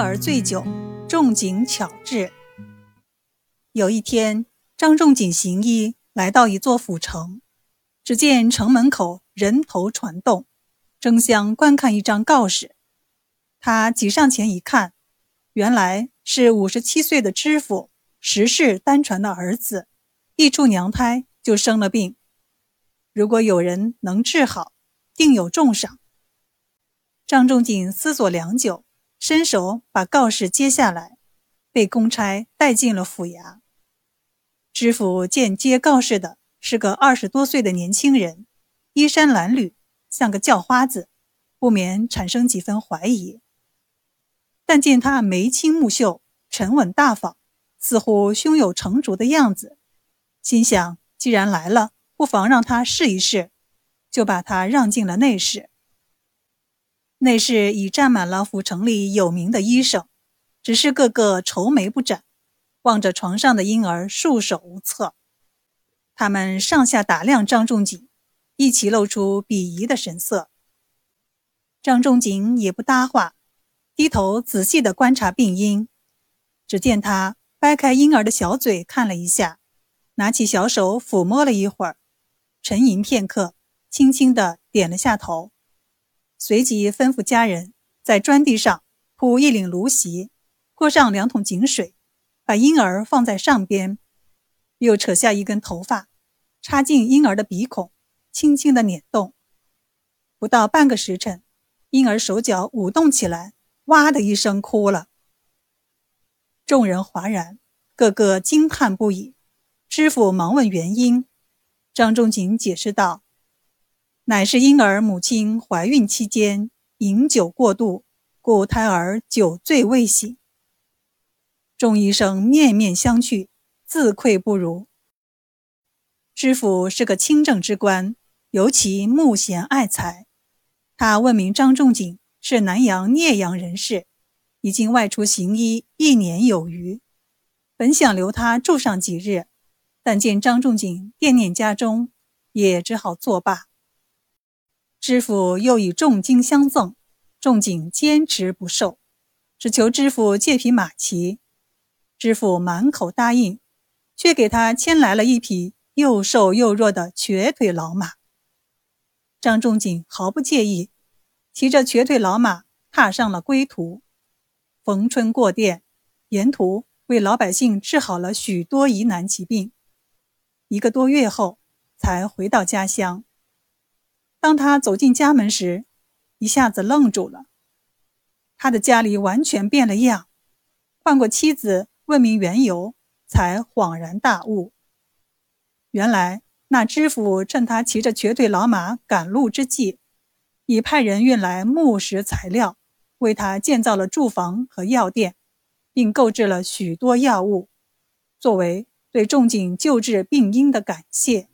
而醉酒，仲景巧治。有一天，张仲景行医来到一座府城，只见城门口人头攒动，争相观看一张告示。他挤上前一看，原来是五十七岁的知府石氏单传的儿子，一出娘胎就生了病，如果有人能治好，定有重赏。张仲景思索良久。伸手把告示接下来，被公差带进了府衙。知府见接告示的是个二十多岁的年轻人，衣衫褴褛，像个叫花子，不免产生几分怀疑。但见他眉清目秀，沉稳大方，似乎胸有成竹的样子，心想既然来了，不妨让他试一试，就把他让进了内室。内室已站满了府城里有名的医生，只是个个愁眉不展，望着床上的婴儿束手无策。他们上下打量张仲景，一起露出鄙夷的神色。张仲景也不搭话，低头仔细地观察病因。只见他掰开婴儿的小嘴看了一下，拿起小手抚摸了一会儿，沉吟片刻，轻轻地点了下头。随即吩咐家人在砖地上铺一领芦席，泼上两桶井水，把婴儿放在上边，又扯下一根头发，插进婴儿的鼻孔，轻轻地捻动。不到半个时辰，婴儿手脚舞动起来，哇的一声哭了。众人哗然，个个惊叹不已。知府忙问原因，张仲景解释道。乃是婴儿母亲怀孕期间饮酒过度，故胎儿酒醉未醒。众医生面面相觑，自愧不如。知府是个清正之官，尤其慕贤爱才。他问明张仲景是南阳聂阳人士，已经外出行医一年有余，本想留他住上几日，但见张仲景惦念家中，也只好作罢。知府又以重金相赠，仲景坚持不受，只求知府借匹马骑。知府满口答应，却给他牵来了一匹又瘦又弱的瘸腿老马。张仲景毫不介意，骑着瘸腿老马踏上了归途。逢春过店，沿途为老百姓治好了许多疑难疾病。一个多月后，才回到家乡。当他走进家门时，一下子愣住了。他的家里完全变了样，换过妻子问明缘由，才恍然大悟。原来那知府趁他骑着瘸腿老马赶路之际，已派人运来木石材料，为他建造了住房和药店，并购置了许多药物，作为对仲景救治病因的感谢。